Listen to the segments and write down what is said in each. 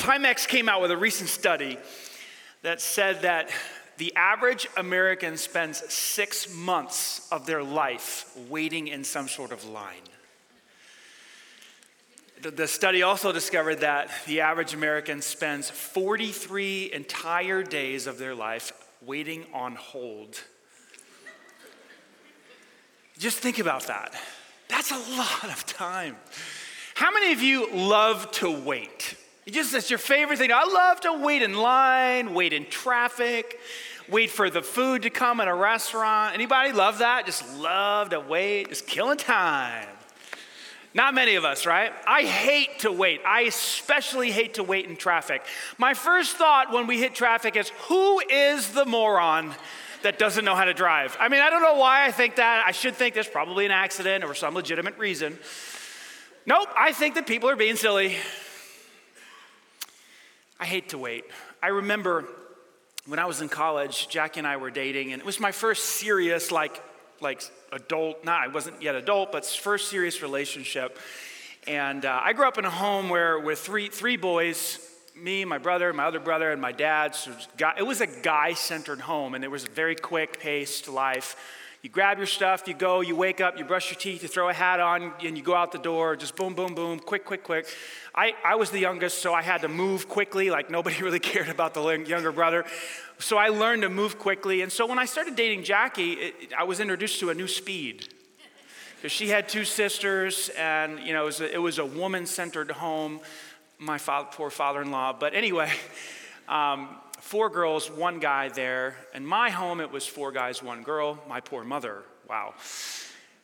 Timex came out with a recent study that said that the average American spends six months of their life waiting in some sort of line. The study also discovered that the average American spends 43 entire days of their life waiting on hold. Just think about that. That's a lot of time. How many of you love to wait? You just that's your favorite thing. I love to wait in line, wait in traffic, wait for the food to come in a restaurant. Anybody love that? Just love to wait, just killing time. Not many of us, right? I hate to wait. I especially hate to wait in traffic. My first thought when we hit traffic is who is the moron that doesn't know how to drive? I mean, I don't know why I think that. I should think there's probably an accident or some legitimate reason. Nope, I think that people are being silly. I hate to wait. I remember when I was in college, Jackie and I were dating, and it was my first serious, like, like adult, not, I wasn't yet adult, but first serious relationship. And uh, I grew up in a home where with three, three boys, me, my brother, my other brother, and my dad. So it was, guy, it was a guy centered home, and it was a very quick paced life. You grab your stuff, you go, you wake up, you brush your teeth, you throw a hat on, and you go out the door, just boom, boom, boom, quick, quick, quick. I, I was the youngest, so I had to move quickly, like nobody really cared about the younger brother. So I learned to move quickly. And so when I started dating Jackie, it, I was introduced to a new speed. Because she had two sisters, and you know, it was a, a woman centered home, my poor father in law. But anyway, um, four girls, one guy there. In my home, it was four guys, one girl. My poor mother. Wow.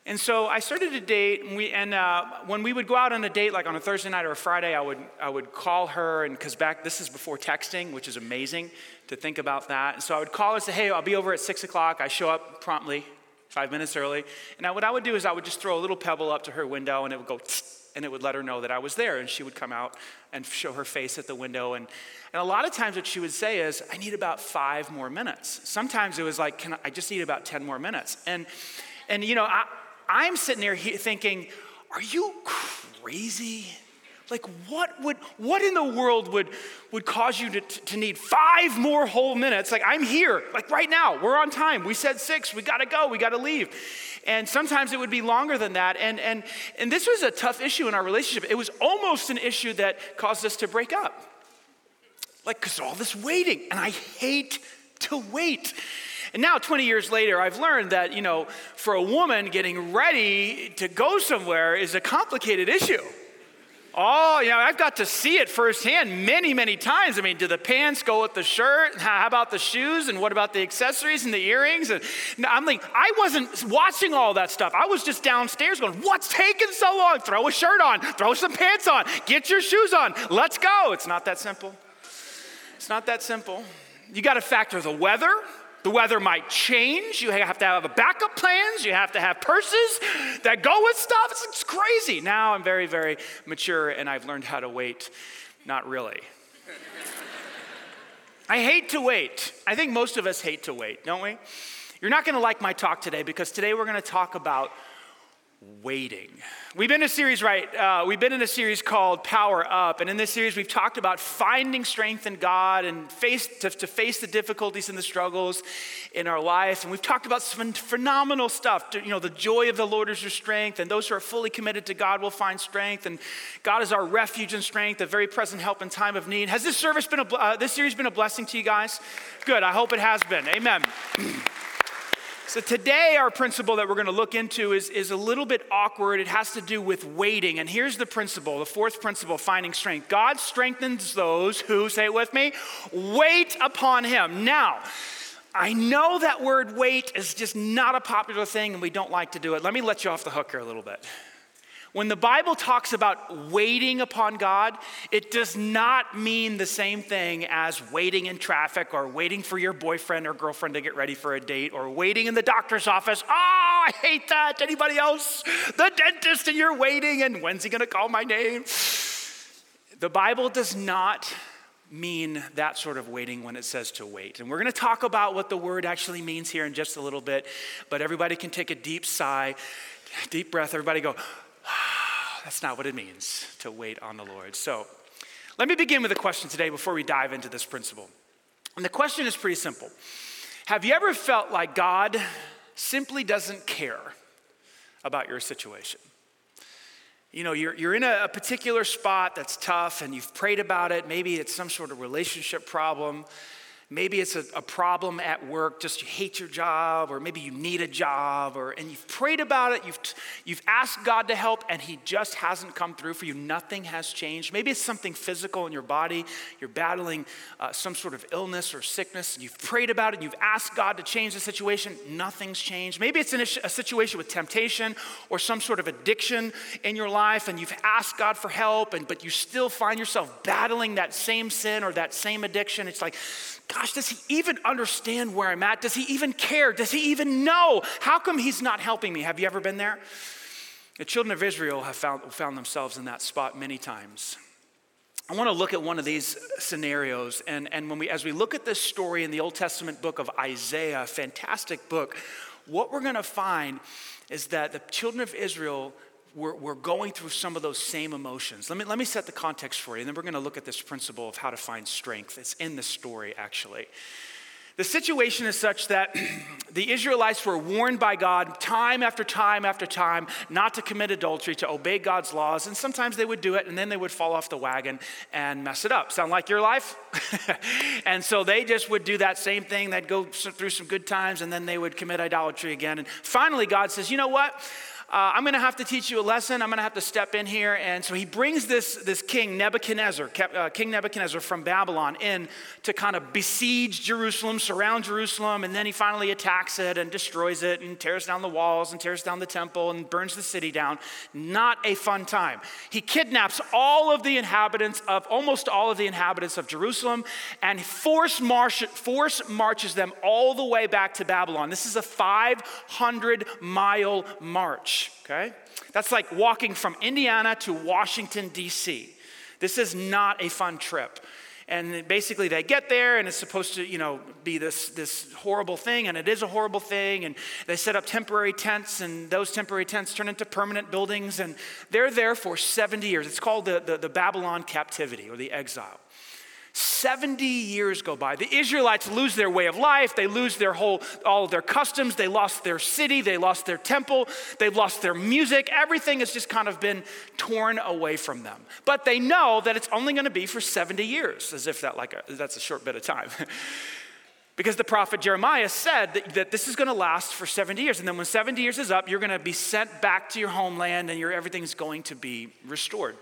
And so I started to date, and, we, and uh, when we would go out on a date, like on a Thursday night or a Friday, I would, I would call her, and because back, this is before texting, which is amazing to think about that. And so I would call her and say, hey, I'll be over at six o'clock. I show up promptly, five minutes early. And I, what I would do is I would just throw a little pebble up to her window, and it would go, and it would let her know that I was there. And she would come out and show her face at the window. And, and a lot of times, what she would say is, I need about five more minutes. Sometimes it was like, Can I, I just need about 10 more minutes. And, and you know, I, I'm sitting there thinking, Are you crazy? Like, what would, what in the world would, would cause you to, to need five more whole minutes? Like, I'm here, like right now, we're on time. We said six, we gotta go, we gotta leave. And sometimes it would be longer than that. And, and, and this was a tough issue in our relationship. It was almost an issue that caused us to break up. Like, because all this waiting, and I hate to wait. And now, 20 years later, I've learned that, you know, for a woman, getting ready to go somewhere is a complicated issue. Oh, you know, I've got to see it firsthand many, many times. I mean, do the pants go with the shirt? How about the shoes? And what about the accessories and the earrings? And I'm like, I wasn't watching all that stuff. I was just downstairs going, what's taking so long? Throw a shirt on, throw some pants on, get your shoes on, let's go. It's not that simple. It's not that simple. You got to factor the weather. The weather might change. You have to have a backup plans. You have to have purses that go with stuff. It's, it's crazy. Now I'm very, very mature and I've learned how to wait. Not really. I hate to wait. I think most of us hate to wait, don't we? You're not going to like my talk today because today we're going to talk about waiting. We've been in a series, right? Uh, we've been in a series called Power Up. And in this series, we've talked about finding strength in God and face, to, to face the difficulties and the struggles in our life. And we've talked about some phenomenal stuff. You know, the joy of the Lord is your strength. And those who are fully committed to God will find strength. And God is our refuge and strength, a very present help in time of need. Has this service been a, uh, this series been a blessing to you guys? Good. I hope it has been. Amen. So, today, our principle that we're going to look into is, is a little bit awkward. It has to do with waiting. And here's the principle the fourth principle finding strength. God strengthens those who, say it with me, wait upon Him. Now, I know that word wait is just not a popular thing and we don't like to do it. Let me let you off the hook here a little bit. When the Bible talks about waiting upon God, it does not mean the same thing as waiting in traffic or waiting for your boyfriend or girlfriend to get ready for a date or waiting in the doctor's office. Oh, I hate that. Anybody else? The dentist and you're waiting and when's he going to call my name? The Bible does not mean that sort of waiting when it says to wait. And we're going to talk about what the word actually means here in just a little bit, but everybody can take a deep sigh, deep breath. Everybody go, That's not what it means to wait on the Lord. So Let me begin with a question today before we dive into this principle. And the question is pretty simple Have you ever felt like God simply doesn't care about your situation? You know, you're, you're in a, a particular spot that's tough and you've prayed about it. Maybe it's some sort of relationship problem. Maybe it's a, a, problem at work, just you hate your job, or maybe you need a job, or and you've prayed about it, you've, you've asked God to help, and He just hasn't come through for you. Nothing has changed. Maybe it's something physical in your body. You're battling uh, some sort of illness or sickness, you've prayed about it, you've asked God to change the situation, nothing's changed. Maybe it's a, a situation with temptation or some sort of addiction in your life, and you've asked God for help, and but you still find yourself battling that same sin or that same addiction. It's like, gosh, does he even understand where I'm at? Does he even care? Does he even know? How come he's not helping me? Have you ever been there? The children of Israel have found, found themselves in that spot many times. I want to look at one of these scenarios, and, and when we, as we look at this story in the Old Testament book of Isaiah, fantastic book, what we're going to find is that the children of Israel we're, we're going through some of those same emotions. Let me, let me set the context for you, and then we're going to look at this principle of how to find strength. It's in the story, actually. The situation is such that the Israelites were warned by God time after time after time not to commit adultery, to obey God's laws, and sometimes they would do it and then they would fall off the wagon and mess it up. Sound like your life? and so they just would do that same thing. They'd go through some good times and then they would commit idolatry again. And finally, God says, You know what? Uh, I'm going to have to teach you a lesson. I'm going to have to step in here. And so he brings this, this king, Nebuchadnezzar, uh, King Nebuchadnezzar from Babylon, in to kind of besiege Jerusalem, surround Jerusalem. And then he finally attacks it and destroys it and tears down the walls and tears down the temple and burns the city down. Not a fun time. He kidnaps all of the inhabitants of, almost all of the inhabitants of Jerusalem, and force, march, force marches them all the way back to Babylon. This is a 500 mile march okay? That's like walking from Indiana to Washington, D.C. This is not a fun trip. And basically, they get there, and it's supposed to, you know, be this, this horrible thing, and it is a horrible thing. And they set up temporary tents, and those temporary tents turn into permanent buildings, and they're there for 70 years. It's called the, the, the Babylon captivity or the exile. 70 years go by. The Israelites lose their way of life. They lose their whole, all of their customs. They lost their city. They lost their temple. They've lost their music. Everything has just kind of been torn away from them. But they know that it's only going to be for 70 years, as if that like a, that's a short bit of time. because the prophet Jeremiah said that, that this is going to last for 70 years. And then when 70 years is up, you're going to be sent back to your homeland and your, everything's going to be restored.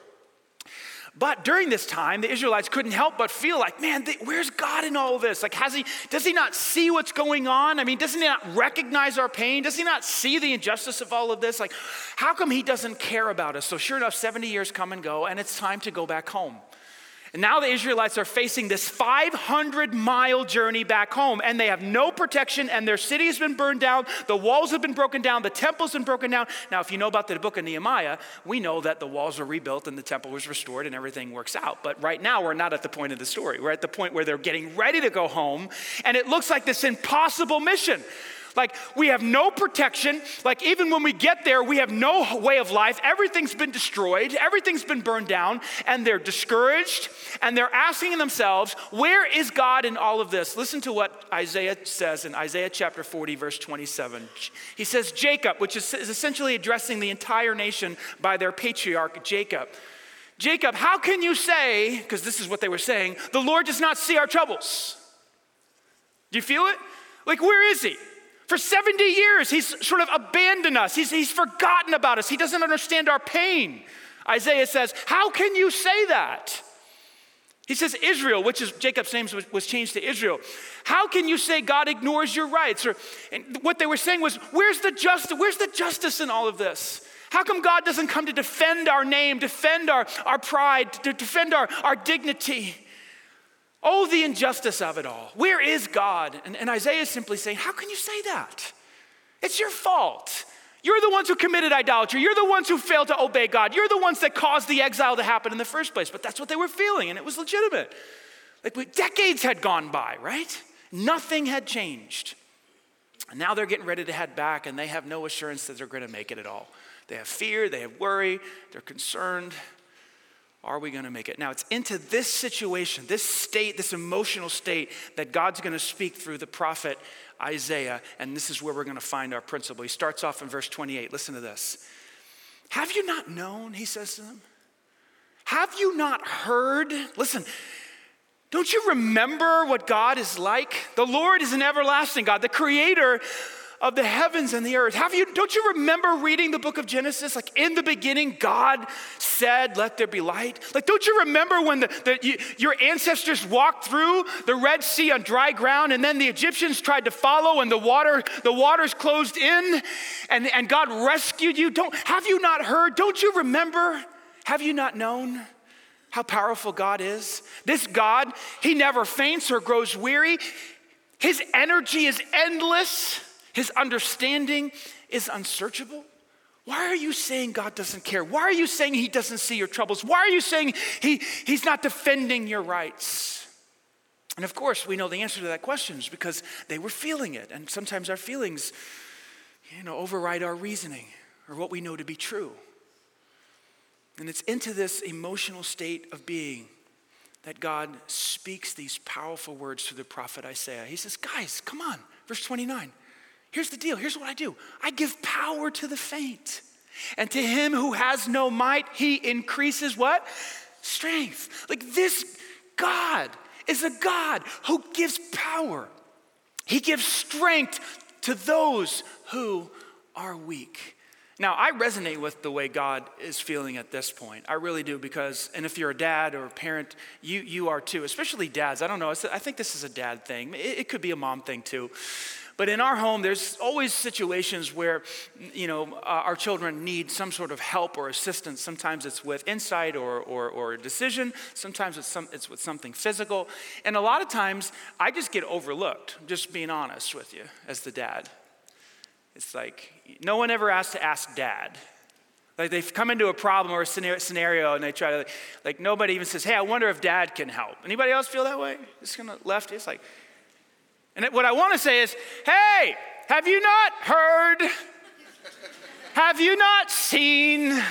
But during this time, the Israelites couldn't help but feel like, man, they, where's God in all this? Like, has he, does he not see what's going on? I mean, doesn't he not recognize our pain? Does he not see the injustice of all of this? Like, how come he doesn't care about us? So, sure enough, 70 years come and go, and it's time to go back home. And now the Israelites are facing this 500 mile journey back home, and they have no protection, and their city has been burned down, the walls have been broken down, the temple's been broken down. Now, if you know about the book of Nehemiah, we know that the walls were rebuilt and the temple was restored and everything works out. But right now, we're not at the point of the story. We're at the point where they're getting ready to go home, and it looks like this impossible mission. Like, we have no protection. Like, even when we get there, we have no way of life. Everything's been destroyed, everything's been burned down, and they're discouraged and they're asking themselves, Where is God in all of this? Listen to what Isaiah says in Isaiah chapter 40, verse 27. He says, Jacob, which is essentially addressing the entire nation by their patriarch, Jacob. Jacob, how can you say, because this is what they were saying, the Lord does not see our troubles? Do you feel it? Like, where is he? For 70 years, he's sort of abandoned us. He's, he's forgotten about us. He doesn't understand our pain. Isaiah says, How can you say that? He says, Israel, which is Jacob's name was, changed to Israel. How can you say God ignores your rights? Or what they were saying was, Where's the justice? Where's the justice in all of this? How come God doesn't come to defend our name, defend our, our pride, to defend our, our dignity? Oh, the injustice of it all. Where is God? And, and Isaiah is simply saying, How can you say that? It's your fault. You're the ones who committed idolatry. You're the ones who failed to obey God. You're the ones that caused the exile to happen in the first place. But that's what they were feeling, and it was legitimate. Like decades had gone by, right? Nothing had changed. And now they're getting ready to head back, and they have no assurance that they're going to make it at all. They have fear, they have worry, they're concerned. Are we going to make it? Now, it's into this situation, this state, this emotional state that God's going to speak through the prophet Isaiah, and this is where we're going to find our principle. He starts off in verse 28. Listen to this. Have you not known, he says to them? Have you not heard? Listen, don't you remember what God is like? The Lord is an everlasting God, the creator of the heavens and the earth. Have you don't you remember reading the book of Genesis? Like in the beginning, God said, Let there be light. Like, don't you remember when the, the you, your ancestors walked through the Red Sea on dry ground, and then the Egyptians tried to follow, and the water, the waters closed in, and, and God rescued you? Don't have you not heard? Don't you remember? Have you not known? How powerful God is. This God, He never faints or grows weary. His energy is endless. His understanding is unsearchable. Why are you saying God doesn't care? Why are you saying He doesn't see your troubles? Why are you saying he, He's not defending your rights? And of course, we know the answer to that question is because they were feeling it. And sometimes our feelings, you know, override our reasoning or what we know to be true. And it's into this emotional state of being that God speaks these powerful words through the prophet Isaiah. He says, Guys, come on, verse 29. Here's the deal. Here's what I do I give power to the faint. And to him who has no might, he increases what? Strength. Like this God is a God who gives power. He gives strength to those who are weak. Now, I resonate with the way God is feeling at this point. I really do because, and if you're a dad or a parent, you, you are too, especially dads. I don't know, I think this is a dad thing. It, it could be a mom thing too. But in our home, there's always situations where, you know, uh, our children need some sort of help or assistance. Sometimes it's with insight or, or, or a decision. Sometimes it's, some, it's with something physical. And a lot of times, I just get overlooked, just being honest with you as the dad. It's like, no one ever has to ask dad. Like they've come into a problem or a scenario and they try to, like nobody even says, hey, I wonder if dad can help. Anybody else feel that way? Just kind of left. It's like, and what I want to say is, hey, have you not heard? have you not seen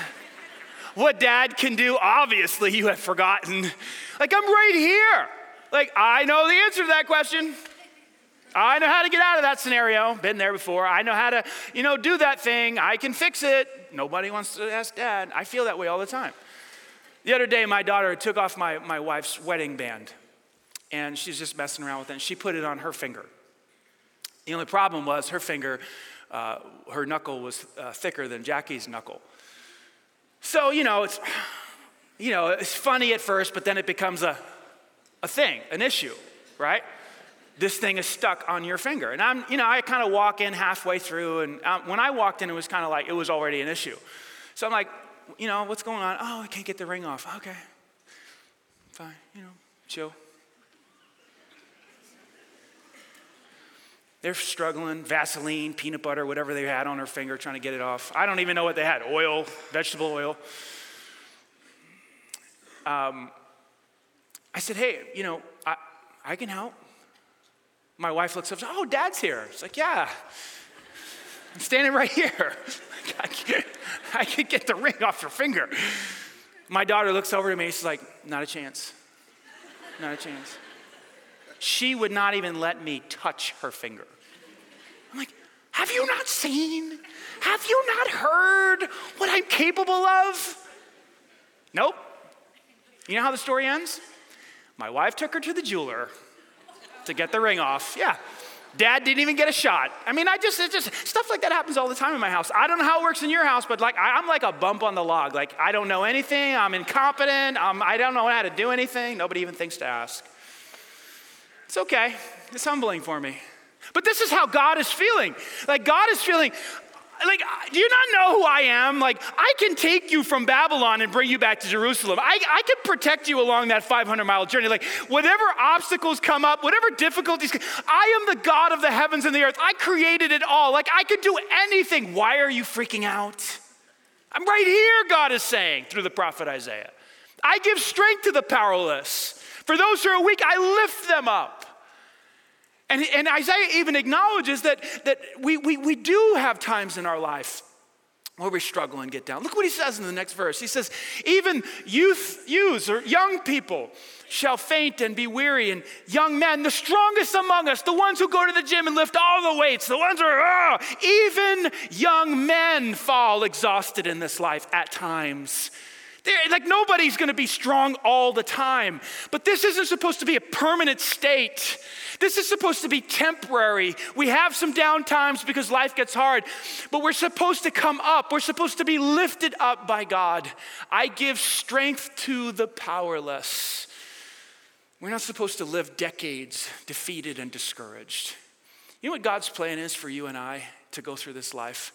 what dad can do? Obviously, you have forgotten. Like, I'm right here. Like, I know the answer to that question. I know how to get out of that scenario. Been there before. I know how to, you know, do that thing. I can fix it. Nobody wants to ask dad. I feel that way all the time. The other day, my daughter took off my, my wife's wedding band and she's just messing around with it. And she put it on her finger. The only problem was her finger, uh, her knuckle was uh, thicker than Jackie's knuckle. So, you know, it's, you know, it's funny at first, but then it becomes a, a thing, an issue, right? This thing is stuck on your finger. And I'm, you know, I kind of walk in halfway through, and um, when I walked in, it was kind of like it was already an issue. So I'm like, you know, what's going on? Oh, I can't get the ring off. Okay, fine, you know, chill. They're struggling, Vaseline, peanut butter, whatever they had on her finger, trying to get it off. I don't even know what they had oil, vegetable oil. Um, I said, hey, you know, I, I can help. My wife looks up, oh, dad's here. It's like, yeah, I'm standing right here. I can get the ring off your finger. My daughter looks over to me, she's like, not a chance. Not a chance. She would not even let me touch her finger. I'm like, have you not seen? Have you not heard what I'm capable of? Nope. You know how the story ends? My wife took her to the jeweler to get the ring off. Yeah. Dad didn't even get a shot. I mean, I just, just, stuff like that happens all the time in my house. I don't know how it works in your house, but like, I, am like a bump on the log. Like, I don't know anything. I'm incompetent. I'm, I don't know how to do anything. Nobody even thinks to ask. It's okay. It's humbling for me. But this is how God is feeling. Like, God is feeling, like, do you not know who I am? Like, I can take you from Babylon and bring you back to Jerusalem. I, I can protect you along that 500 mile journey. Like, whatever obstacles come up, whatever difficulties, I am the God of the heavens and the earth. I created it all. Like, I could do anything. Why are you freaking out? I'm right here, God is saying through the prophet Isaiah. I give strength to the powerless. For those who are weak, I lift them up. And, and Isaiah even acknowledges that, that we, we, we do have times in our life where we struggle and get down. Look what he says in the next verse. He says, Even youth, youths or young people shall faint and be weary, and young men, the strongest among us, the ones who go to the gym and lift all the weights, the ones who are, oh, even young men fall exhausted in this life at times. They're, like nobody's gonna be strong all the time, but this isn't supposed to be a permanent state. This is supposed to be temporary. We have some down times because life gets hard, but we're supposed to come up. We're supposed to be lifted up by God. I give strength to the powerless. We're not supposed to live decades defeated and discouraged. You know what God's plan is for you and I to go through this life?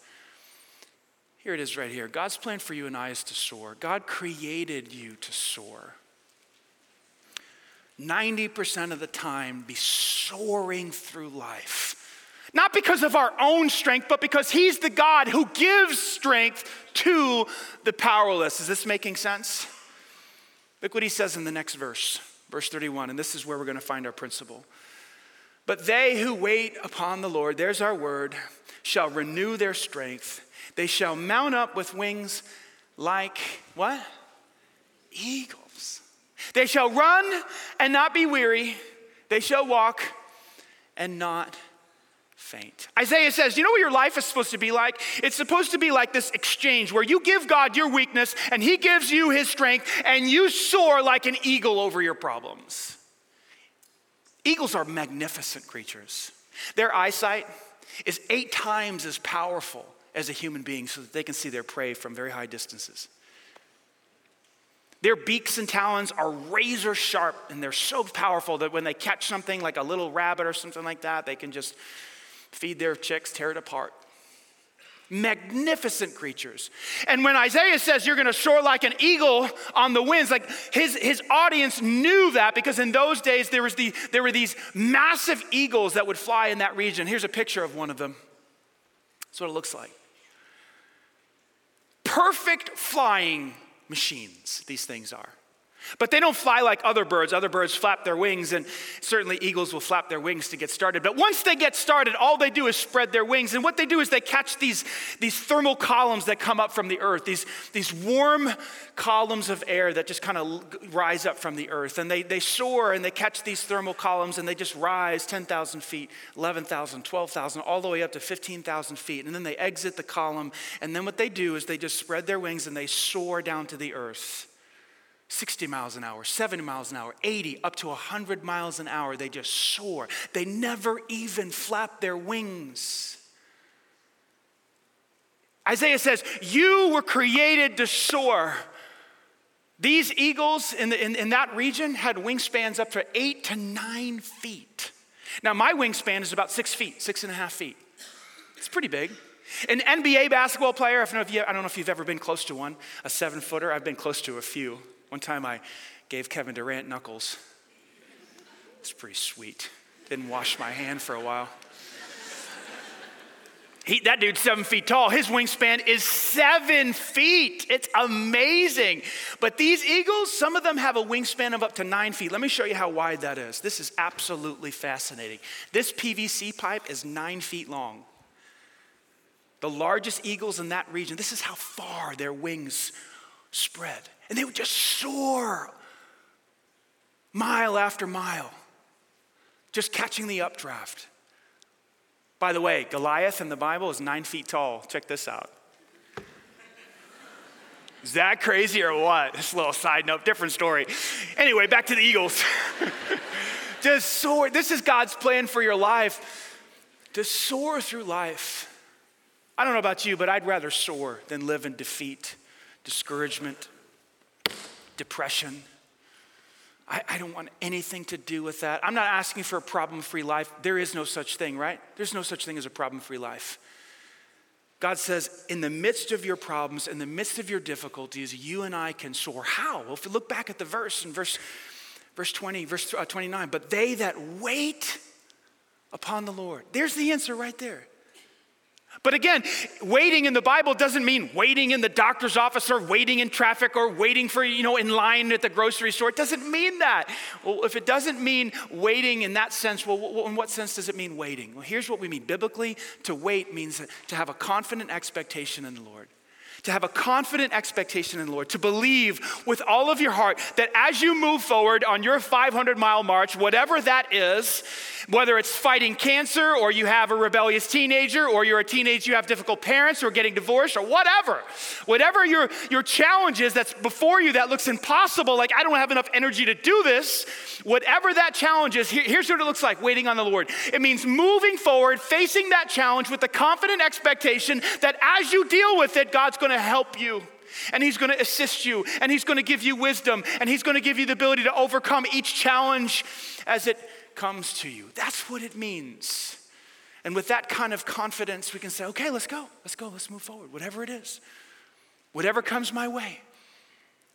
Here it is right here. God's plan for you and I is to soar. God created you to soar. 90% of the time, be soaring through life. Not because of our own strength, but because He's the God who gives strength to the powerless. Is this making sense? Look what He says in the next verse, verse 31, and this is where we're going to find our principle. But they who wait upon the Lord, there's our word, shall renew their strength. They shall mount up with wings like what? Eagles. They shall run and not be weary. They shall walk and not faint. Isaiah says, You know what your life is supposed to be like? It's supposed to be like this exchange where you give God your weakness and He gives you His strength and you soar like an eagle over your problems. Eagles are magnificent creatures. Their eyesight is eight times as powerful as a human being so that they can see their prey from very high distances. Their beaks and talons are razor sharp and they're so powerful that when they catch something like a little rabbit or something like that, they can just feed their chicks, tear it apart. Magnificent creatures. And when Isaiah says you're gonna soar like an eagle on the winds, like his, his audience knew that because in those days there, was the, there were these massive eagles that would fly in that region. Here's a picture of one of them. That's what it looks like. Perfect flying machines, these things are. But they don't fly like other birds. Other birds flap their wings, and certainly eagles will flap their wings to get started. But once they get started, all they do is spread their wings. And what they do is they catch these, these thermal columns that come up from the earth, these, these warm columns of air that just kind of rise up from the earth. And they, they soar and they catch these thermal columns and they just rise 10,000 feet, 11,000, 12,000, all the way up to 15,000 feet. And then they exit the column. And then what they do is they just spread their wings and they soar down to the earth. 60 miles an hour, 70 miles an hour, 80, up to 100 miles an hour. They just soar. They never even flap their wings. Isaiah says, You were created to soar. These eagles in, the, in, in that region had wingspans up to eight to nine feet. Now, my wingspan is about six feet, six and a half feet. It's pretty big. An NBA basketball player, I don't know if, you, I don't know if you've ever been close to one, a seven footer. I've been close to a few. One time I gave Kevin Durant knuckles. It's pretty sweet. Didn't wash my hand for a while. He, that dude's seven feet tall. His wingspan is seven feet. It's amazing. But these eagles, some of them have a wingspan of up to nine feet. Let me show you how wide that is. This is absolutely fascinating. This PVC pipe is nine feet long. The largest eagles in that region, this is how far their wings spread. And they would just soar mile after mile, just catching the updraft. By the way, Goliath in the Bible is nine feet tall. Check this out. Is that crazy or what? This little side note, different story. Anyway, back to the Eagles. Just soar. This is God's plan for your life to soar through life. I don't know about you, but I'd rather soar than live in defeat, discouragement, depression. I, I, don't want anything to do with that. I'm not asking for a problem free life. There is no such thing, right? There's no such thing as a problem free life. God says, in the midst of your problems, in the midst of your difficulties, you and I can soar. How? Well, if you look back at the verse in verse, verse 20, verse uh, 29, but they that wait upon the Lord. There's the answer right there. But again, waiting in the Bible doesn't mean waiting in the doctor's office or waiting in traffic or waiting for, you know, in line at the grocery store. It doesn't mean that. Well, if it doesn't mean waiting in that sense, well, in what sense does it mean waiting? Well, here's what we mean. Biblically, to wait means to have a confident expectation in the Lord. To have a confident expectation in the Lord, to believe with all of your heart that as you move forward on your 500 mile march, whatever that is, whether it's fighting cancer or you have a rebellious teenager or you're a teenager, you have difficult parents or getting divorced or whatever, whatever your, your challenge is that's before you that looks impossible, like I don't have enough energy to do this, whatever that challenge is, here, here's what it looks like waiting on the Lord. It means moving forward, facing that challenge with the confident expectation that as you deal with it, God's going to help you and He's going to assist you, and He's going to give you wisdom, and He's going to give you the ability to overcome each challenge as it comes to you. That's what it means. And with that kind of confidence, we can say, okay, let's go, let's go, let's move forward, whatever it is, whatever comes my way.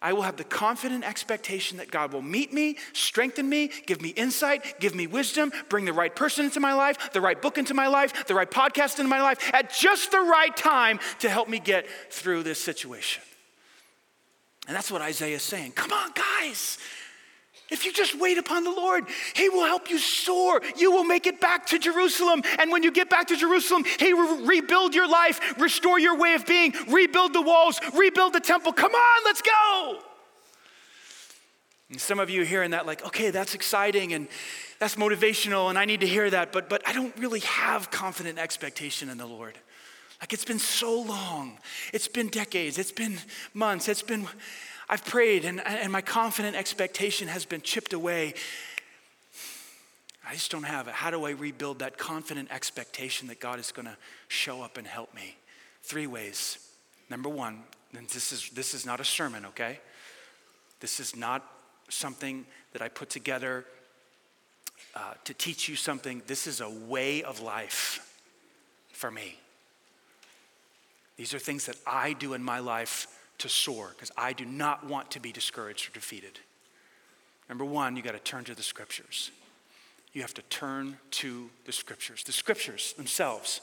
I will have the confident expectation that God will meet me, strengthen me, give me insight, give me wisdom, bring the right person into my life, the right book into my life, the right podcast into my life at just the right time to help me get through this situation. And that's what Isaiah is saying. Come on, guys. If you just wait upon the Lord, He will help you soar. You will make it back to Jerusalem. And when you get back to Jerusalem, He will rebuild your life, restore your way of being, rebuild the walls, rebuild the temple. Come on, let's go. And some of you hearing that, like, okay, that's exciting and that's motivational, and I need to hear that, but, but I don't really have confident expectation in the Lord. Like, it's been so long, it's been decades, it's been months, it's been I've prayed and, and my confident expectation has been chipped away. I just don't have it. How do I rebuild that confident expectation that God is going to show up and help me? Three ways. Number one, and this is, this is not a sermon, okay? This is not something that I put together uh, to teach you something. This is a way of life for me. These are things that I do in my life to soar because I do not want to be discouraged or defeated. Number one, you got to turn to the scriptures. You have to turn to the scriptures. The scriptures themselves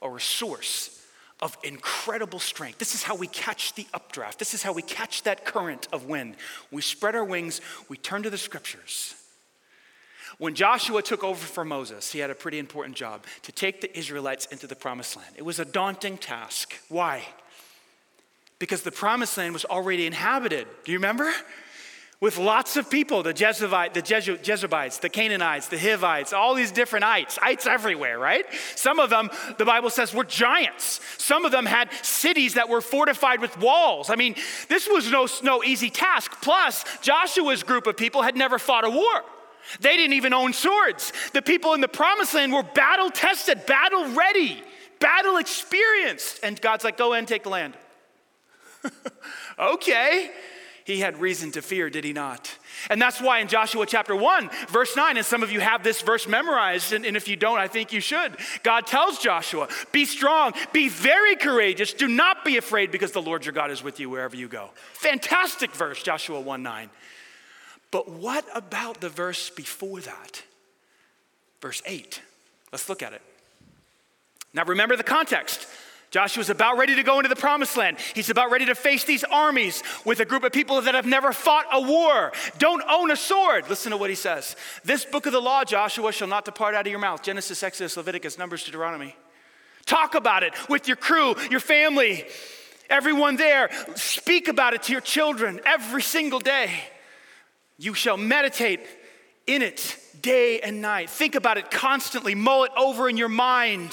are a source of incredible strength. This is how we catch the updraft. This is how we catch that current of wind. We spread our wings, we turn to the scriptures. When Joshua took over for Moses, he had a pretty important job to take the Israelites into the promised land. It was a daunting task. Why? Because the promised land was already inhabited. Do you remember? With lots of people the Jezebite, the Jezebites, the Canaanites, the Hivites, all these different ites, ites everywhere, right? Some of them, the Bible says, were giants. Some of them had cities that were fortified with walls. I mean, this was no, no easy task. Plus, Joshua's group of people had never fought a war. They didn't even own swords. The people in the promised land were battle tested, battle ready, battle experienced. And God's like, go in, take the land. okay. He had reason to fear, did he not? And that's why in Joshua chapter 1, verse 9, and some of you have this verse memorized, and, and, if you don't, I think you should. God tells Joshua, Be strong, be very courageous, do not be afraid, because the Lord your God is with you wherever you go. Fantastic verse, Joshua 1 9. But what about the verse before that? Verse 8. Let's look at it. Now remember the context. Joshua's about ready to go into the promised land. He's about ready to face these armies with a group of people that have never fought a war, don't own a sword. Listen to what he says. This book of the law, Joshua, shall not depart out of your mouth. Genesis, Exodus, Leviticus, Numbers, Deuteronomy. Talk about it with your crew, your family, everyone there. Speak about it to your children every single day. You shall meditate in it day and night. Think about it constantly. Mull it over in your mind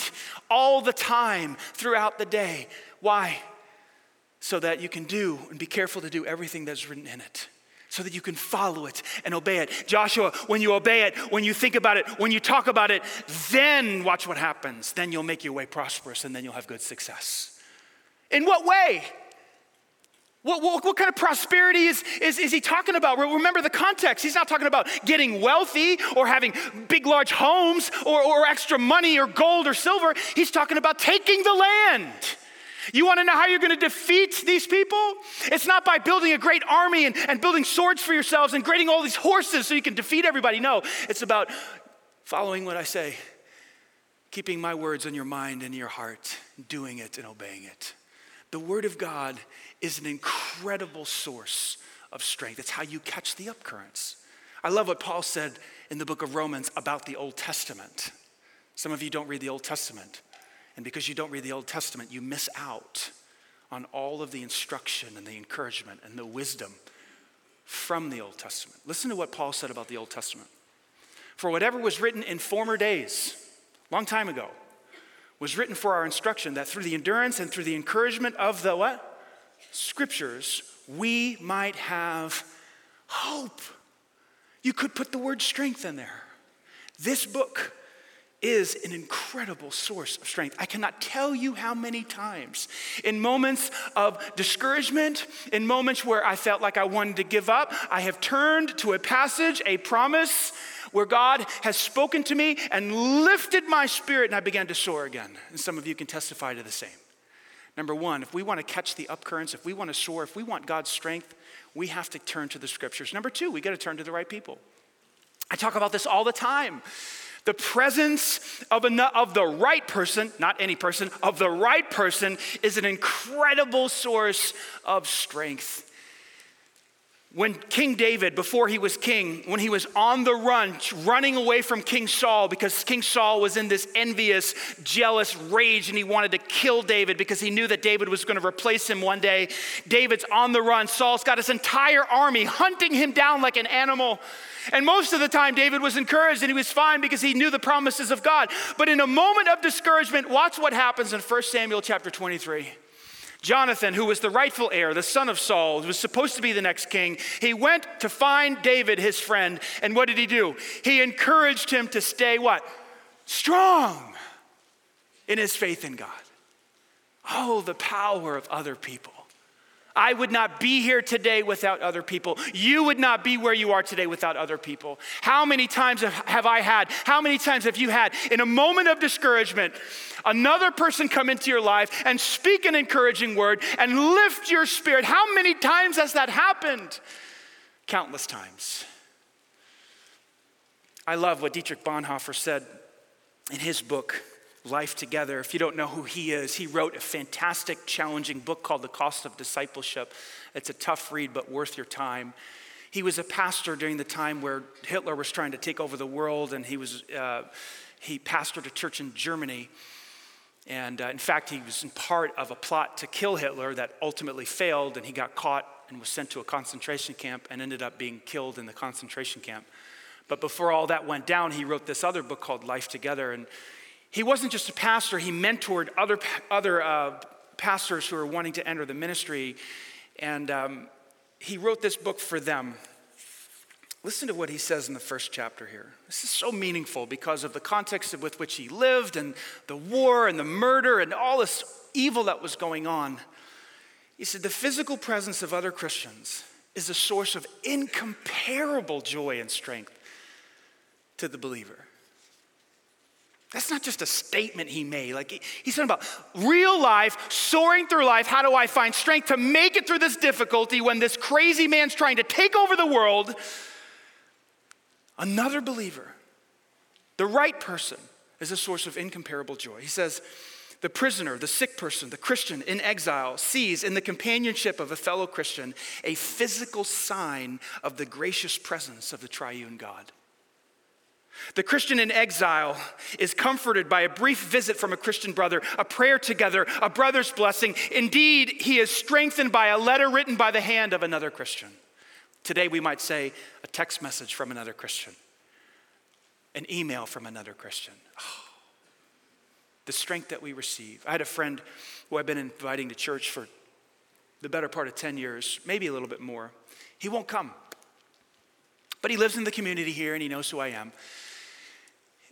all the time throughout the day. Why? So that you can do and be careful to do everything that's written in it. So that you can follow it and obey it. Joshua, when you obey it, when you think about it, when you talk about it, then watch what happens. Then you'll make your way prosperous and then you'll have good success. In what way? What, what, what, kind of prosperity is, is, is he talking about? Remember the context. He's not talking about getting wealthy or having big, large homes or, or extra money or gold or silver. He's talking about taking the land. You want to know how you're going to defeat these people? It's not by building a great army and, and building swords for yourselves and grading all these horses so you can defeat everybody. No, it's about following what I say, keeping my words in your mind and your heart, doing it and obeying it. The Word of God is an incredible source of strength. It's how you catch the upcurrents. I love what Paul said in the book of Romans about the Old Testament. Some of you don't read the Old Testament. And because you don't read the Old Testament, you miss out on all of the instruction and the encouragement and the wisdom from the Old Testament. Listen to what Paul said about the Old Testament. For whatever was written in former days, long time ago, was written for our instruction that through the endurance and through the encouragement of the what? Scriptures, we might have hope. You could put the word strength in there. This book is an incredible source of strength. I cannot tell you how many times, in moments of discouragement, in moments where I felt like I wanted to give up, I have turned to a passage, a promise where God has spoken to me and lifted my spirit, and I began to soar again. And some of you can testify to the same. Number one, if we want to catch the upcurrents, if we want to soar, if we want God's strength, we have to turn to the scriptures. Number two, we got to turn to the right people. I talk about this all the time. The presence of, a, of the right person, not any person, of the right person is an incredible source of strength. When King David, before he was king, when he was on the run, running away from King Saul because King Saul was in this envious, jealous rage and he wanted to kill David because he knew that David was going to replace him one day. David's on the run. Saul's got his entire army hunting him down like an animal. And most of the time, David was encouraged and he was fine because he knew the promises of God. But in a moment of discouragement, watch what happens in 1 Samuel chapter 23. Jonathan, who was the rightful heir, the son of Saul, who was supposed to be the next king, he went to find David, his friend. And what did he do? He encouraged him to stay what? Strong in his faith in God. Oh, the power of other people. I would not be here today without other people. You would not be where you are today without other people. How many times have I had, how many times have you had, in a moment of discouragement, another person come into your life and speak an encouraging word and lift your spirit? How many times has that happened? Countless times. I love what Dietrich Bonhoeffer said in his book, life together. If you don't know who he is, he wrote a fantastic, challenging book called The Cost of Discipleship. It's a tough read, but worth your time. He was a pastor during the time where Hitler was trying to take over the world, and he was uh, he pastored a church in Germany. And uh, in fact, he was in part of a plot to kill Hitler that ultimately failed, and he got caught and was sent to a concentration camp and ended up being killed in the concentration camp. But before all that went down, he wrote this other book called Life Together. And he wasn't just a pastor, he mentored other, other uh, pastors who were wanting to enter the ministry. And um, he wrote this book for them. Listen to what he says in the first chapter here. This is so meaningful because of the context with which he lived and the war and the murder and all this evil that was going on. He said, The physical presence of other Christians is a source of incomparable joy and strength to the believer. That's not just a statement he made. Like he's talking about real life, soaring through life. How do I find strength to make it through this difficulty when this crazy man's trying to take over the world? Another believer, the right person, is a source of incomparable joy. He says, the prisoner, the sick person, the Christian in exile sees in the companionship of a fellow Christian a physical sign of the gracious presence of the triune God. The Christian in exile is comforted by a brief visit from a Christian brother, a prayer together, a brother's blessing. Indeed, he is strengthened by a letter written by the hand of another Christian. Today, we might say a text message from another Christian, an email from another Christian. Oh, the strength that we receive. I had a friend who I've been inviting to church for the better part of 10 years, maybe a little bit more. He won't come. But he lives in the community here and he knows who I am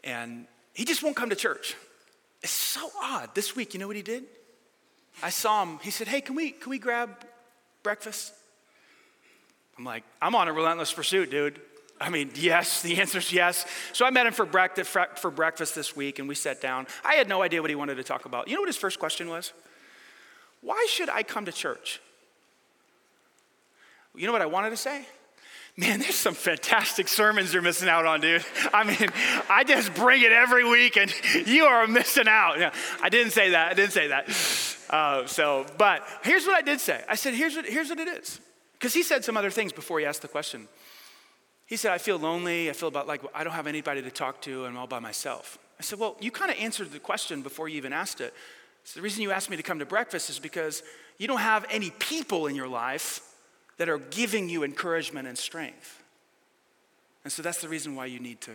and he just won't come to church. It's so odd. This week, you know what he did? I saw him. He said, "Hey, can we can we grab breakfast?" I'm like, "I'm on a relentless pursuit, dude." I mean, yes, the answer is yes. So I met him for breakfast, for breakfast this week and we sat down. I had no idea what he wanted to talk about. You know what his first question was? Why should I come to church? You know what I wanted to say? Man, there's some fantastic sermons you're missing out on, dude. I mean, I just bring it every week and you are missing out. I didn't say that. I didn't say that. Uh, so, but here's what I did say I said, here's what, here's what it is. Because he said some other things before he asked the question. He said, I feel lonely. I feel about like I don't have anybody to talk to I'm all by myself. I said, Well, you kind of answered the question before you even asked it. So the reason you asked me to come to breakfast is because you don't have any people in your life that are giving you encouragement and strength. And so that's the reason why you need to,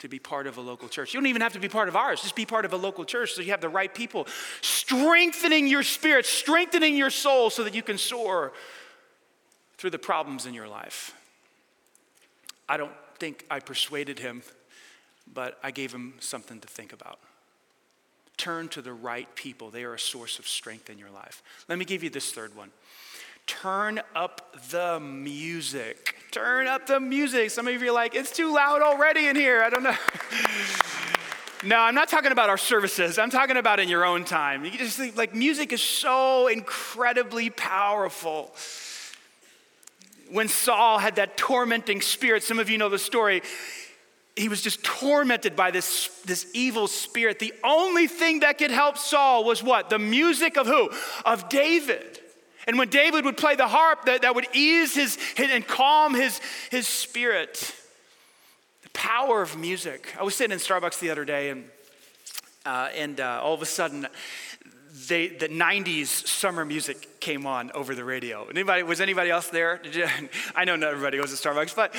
to be part of a local church. You don't even have to be part of ours, just be part of a local church so you have the right people strengthening your spirit, strengthening your soul so that you can soar through the problems in your life. I don't think I persuaded him, but I gave him something to think about. Turn to the right people, they are a source of strength in your life. Let me give you this third one. Turn up the music. Turn up the music. Some of you are like, it's too loud already in here. I don't know. no, I'm not talking about our services. I'm talking about in your own time. You just think, like, music is so incredibly powerful when Saul had that tormenting spirit, some of you know the story, he was just tormented by this, this evil spirit. The only thing that could help Saul was what? The music of who? Of David. And when David would play the harp, that, that would ease his, his and calm his, his spirit. The power of music. I was sitting in Starbucks the other day, and, uh, and uh, all of a sudden, they, the 90s summer music came on over the radio. Anybody, was anybody else there? You, I know not everybody goes to Starbucks, but,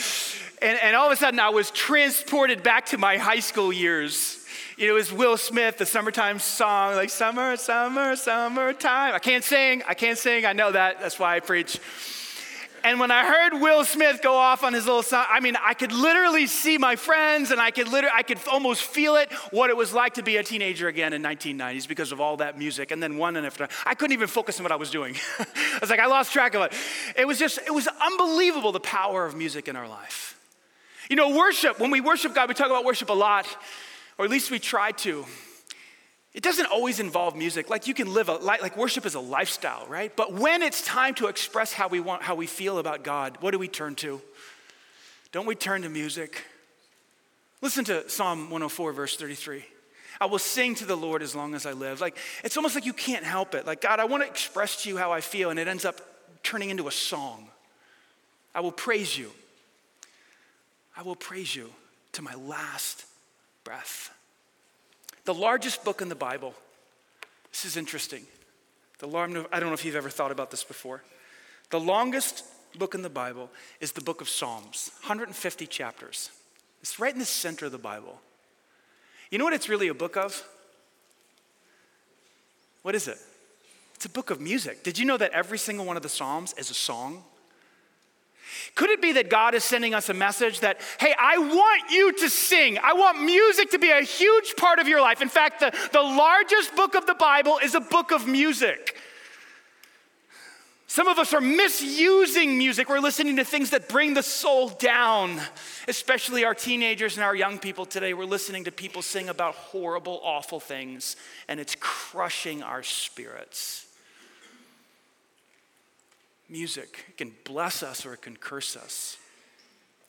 and, and all of a sudden I was transported back to my high school years. It was Will Smith, the summertime song, like summer, summer, summertime. I can't sing, I can't sing, I know that, that's why I preach. And when I heard Will Smith go off on his little song, I mean, I could literally see my friends and I could literally, I could almost feel it, what it was like to be a teenager again in 1990s because of all that music. And then one and after, I couldn't even focus on what I was doing. I was like, I lost track of it. It was just, it was unbelievable the power of music in our life. You know, worship, when we worship God, we talk about worship a lot, or at least we try to. It doesn't always involve music. Like you can live a like worship is a lifestyle, right? But when it's time to express how we want how we feel about God, what do we turn to? Don't we turn to music? Listen to Psalm 104 verse 33. I will sing to the Lord as long as I live. Like it's almost like you can't help it. Like God, I want to express to you how I feel and it ends up turning into a song. I will praise you. I will praise you to my last breath. The largest book in the Bible, this is interesting. The, I don't know if you've ever thought about this before. The longest book in the Bible is the book of Psalms, 150 chapters. It's right in the center of the Bible. You know what it's really a book of? What is it? It's a book of music. Did you know that every single one of the Psalms is a song? Could it be that God is sending us a message that, hey, I want you to sing. I want music to be a huge part of your life. In fact, the, the largest book of the Bible is a book of music. Some of us are misusing music. We're listening to things that bring the soul down, especially our teenagers and our young people today. We're listening to people sing about horrible, awful things, and it's crushing our spirits. Music it can bless us or it can curse us.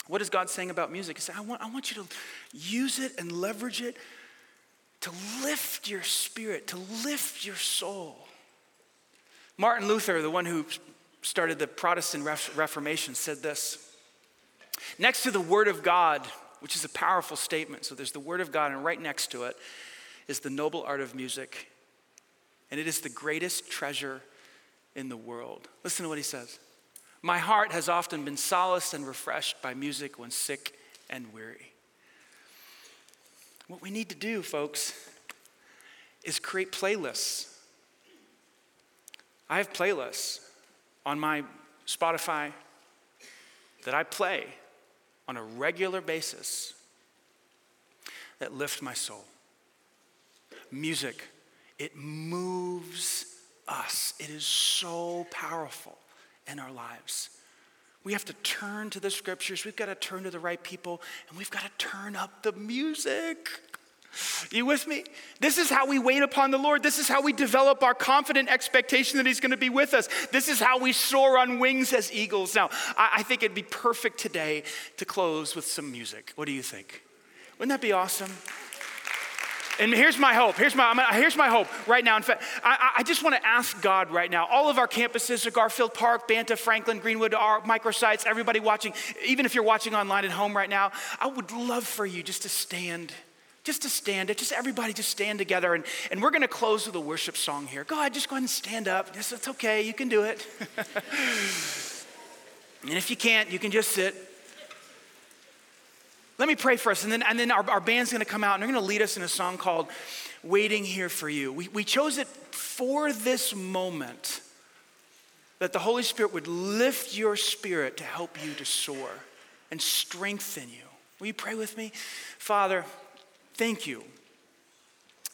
What is God saying about music? He said, I want, I want you to use it and leverage it to lift your spirit, to lift your soul. Martin Luther, the one who started the Protestant Reformation, said this Next to the Word of God, which is a powerful statement, so there's the Word of God, and right next to it is the noble art of music. And it is the greatest treasure in the world. Listen to what he says. My heart has often been solaced and refreshed by music when sick and weary. What we need to do, folks, is create playlists. I have playlists on my Spotify that I play on a regular basis that lift my soul. Music, it moves us. It is so powerful in our lives. We have to turn to the scriptures, we've got to turn to the right people, and we've got to turn up the music. You with me? This is how we wait upon the Lord. This is how we develop our confident expectation that He's going to be with us. This is how we soar on wings as eagles. Now, I, I think it'd be perfect today to close with some music. What do you think? Wouldn't that be awesome? And here's my hope. Here's my, here's my hope right now. In fact, I, I just want to ask God right now. All of our campuses, Garfield Park, Banta, Franklin, Greenwood, our microsites, everybody watching, even if you're watching online at home right now, I would love for you just to stand just to stand, just everybody just stand together. And, and we're going to close with a worship song here. Go ahead, just go ahead and stand up. Yes, it's okay, you can do it. and if you can't, you can just sit. Let me pray for us, and then, and then our, our band's to come out and they're to lead us in a song called Waiting Here for You. We, we chose it for this moment that the Holy Spirit would lift your spirit to help you to soar and strengthen you. Will you pray with me? Father, thank you.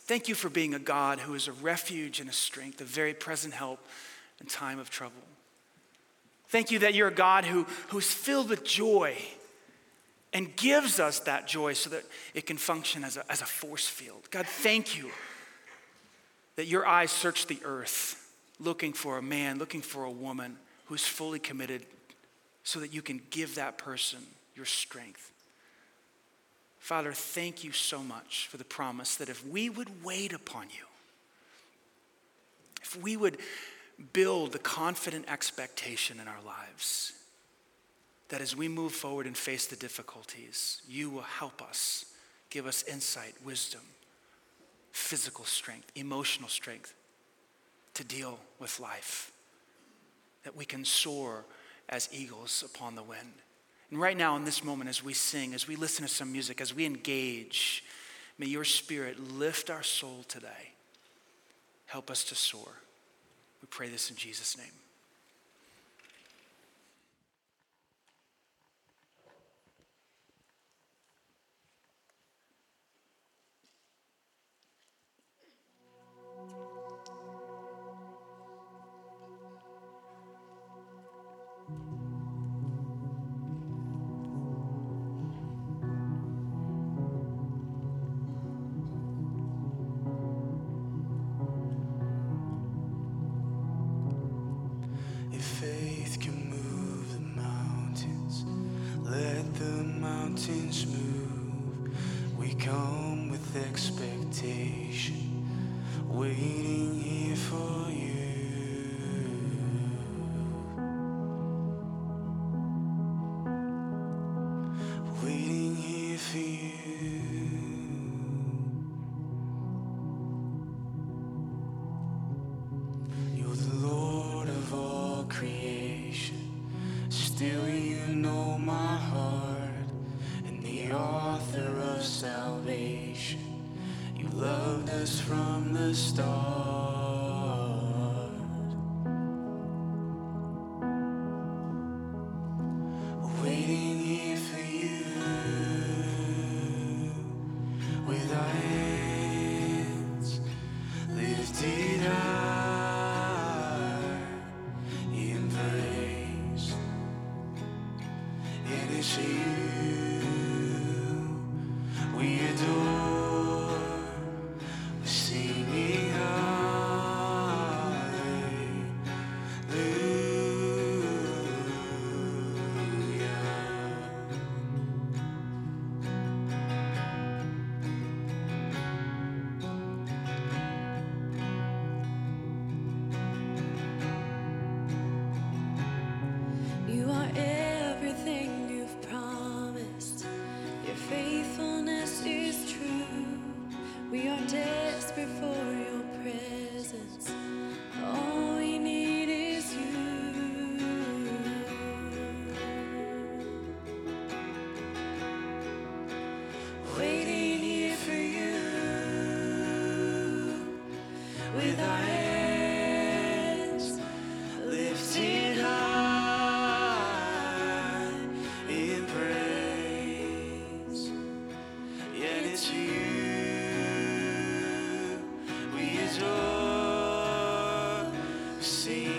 Thank you for being a God who is a refuge and a strength, a very present help in time of trouble. Thank you that you're a God who, who's filled with joy and gives us that joy so that it can function as a, as a force field. God, thank you that your eyes search the earth looking for a man, looking for a woman who's fully committed so that you can give that person your strength. Father, thank you so much for the promise that if we would wait upon you, if we would build the confident expectation in our lives, that as we move forward and face the difficulties, you will help us, give us insight, wisdom, physical strength, emotional strength to deal with life, that we can soar as eagles upon the wind. And right now, in this moment, as we sing, as we listen to some music, as we engage, may your spirit lift our soul today. Help us to soar. We pray this in Jesus' name. us from the start. you. We adore. Sing.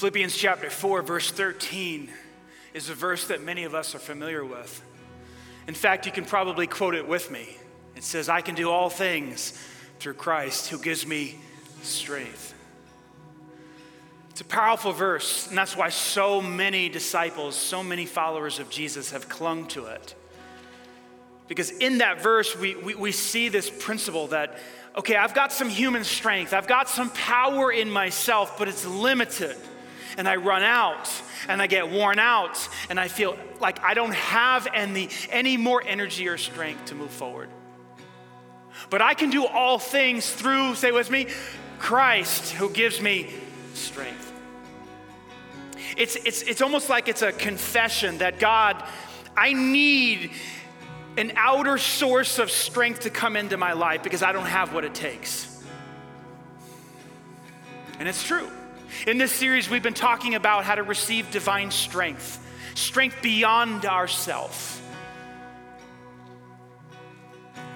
Philippians chapter 4, verse 13 is a verse that many of us are familiar with. In fact, you can probably quote it with me. It says, I can do all things through Christ who gives me strength. It's a powerful verse, and that's why so many disciples, so many followers of Jesus have clung to it. Because in that verse, we, we, we see this principle that, okay, I've got some human strength, I've got some power in myself, but it's limited and I run out and I get worn out and I feel like I don't have any, any more energy or strength to move forward. But I can do all things through, say with me, Christ who gives me strength. It's, it's, it's almost like it's a confession that God, I need an outer source of strength to come into my life because I don't have what it takes. And it's true. In this series, we've been talking about how to receive divine strength, strength beyond ourself.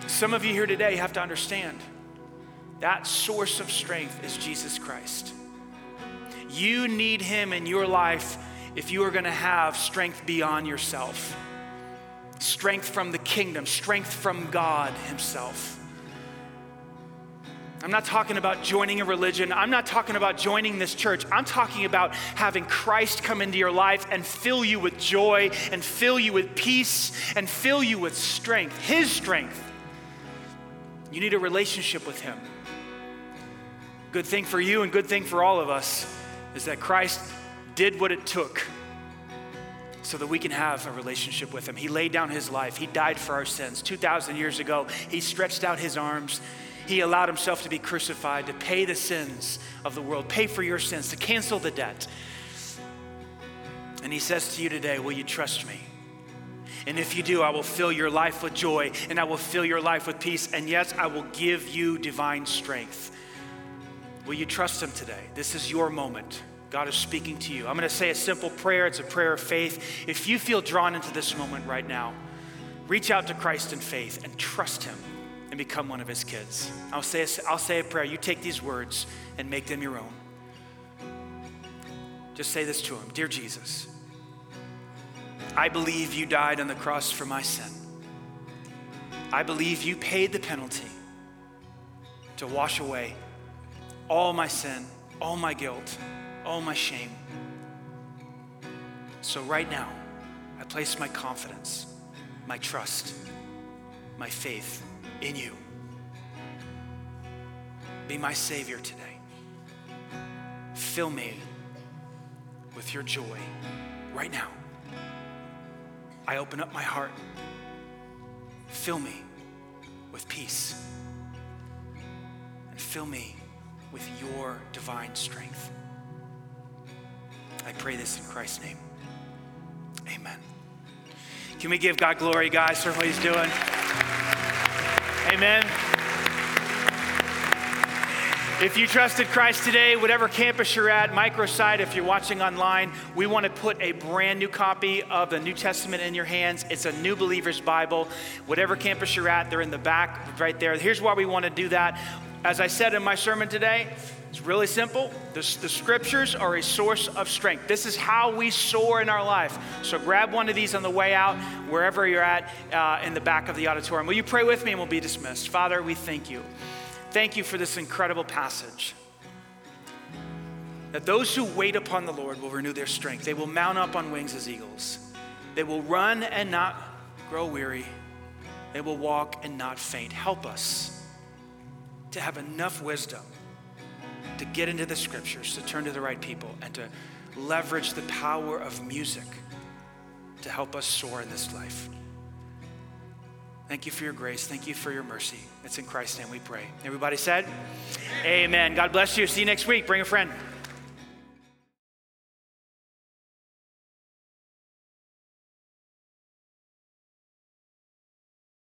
Some of you here today have to understand that source of strength is Jesus Christ. You need Him in your life if you are going to have strength beyond yourself, strength from the kingdom, strength from God Himself. I'm not talking about joining a religion. I'm not talking about joining this church. I'm talking about having Christ come into your life and fill you with joy and fill you with peace and fill you with strength, His strength. You need a relationship with Him. Good thing for you and good thing for all of us is that Christ did what it took so that we can have a relationship with Him. He laid down His life, He died for our sins. 2,000 years ago, He stretched out His arms he allowed himself to be crucified to pay the sins of the world, pay for your sins, to cancel the debt. And he says to you today, Will you trust me? And if you do, I will fill your life with joy and I will fill your life with peace. And yes, I will give you divine strength. Will you trust him today? This is your moment. God is speaking to you. I'm going to say a simple prayer. It's a prayer of faith. If you feel drawn into this moment right now, reach out to Christ in faith and trust him and become one of his kids. I'll say, a, I'll say a prayer. You take these words and make them your own. Just say this to him Dear Jesus, I believe you died on the cross for my sin. I believe you paid the penalty to wash away all my sin, all my guilt, all my shame. So, right now, I place my confidence, my trust, my faith in you. Be my Savior today. Fill me with your joy right now. I open up my heart. Fill me with peace. And fill me with your divine strength. I pray this in Christ's name. Amen. Can we give God glory, guys, for what He's doing? Amen. If you trusted Christ today, whatever campus you're at, microsite, if you're watching online, we want to put a brand new copy of the New Testament in your hands. It's a New Believer's Bible. Whatever campus you're at, they're in the back right there. Here's why we want to do that. As I said in my sermon today, it's really simple. The, the, scriptures are a source of strength. This is how we soar in our life. So grab one of these on the way out, wherever you're at uh, in the back of the auditorium. Will you pray with me and we'll be dismissed? Father, we thank you. Thank you for this incredible passage. That those who wait upon the Lord will renew their strength. They will mount up on wings as eagles. They will run and not grow weary. They will walk and not faint. Help us to have enough wisdom to get into the scriptures, to turn to the right people, and to leverage the power of music to help us soar in this life. Thank you for your grace. Thank you for your mercy. It's in Christ's name we pray. Everybody said, Amen. God bless you. See you next week. Bring a friend.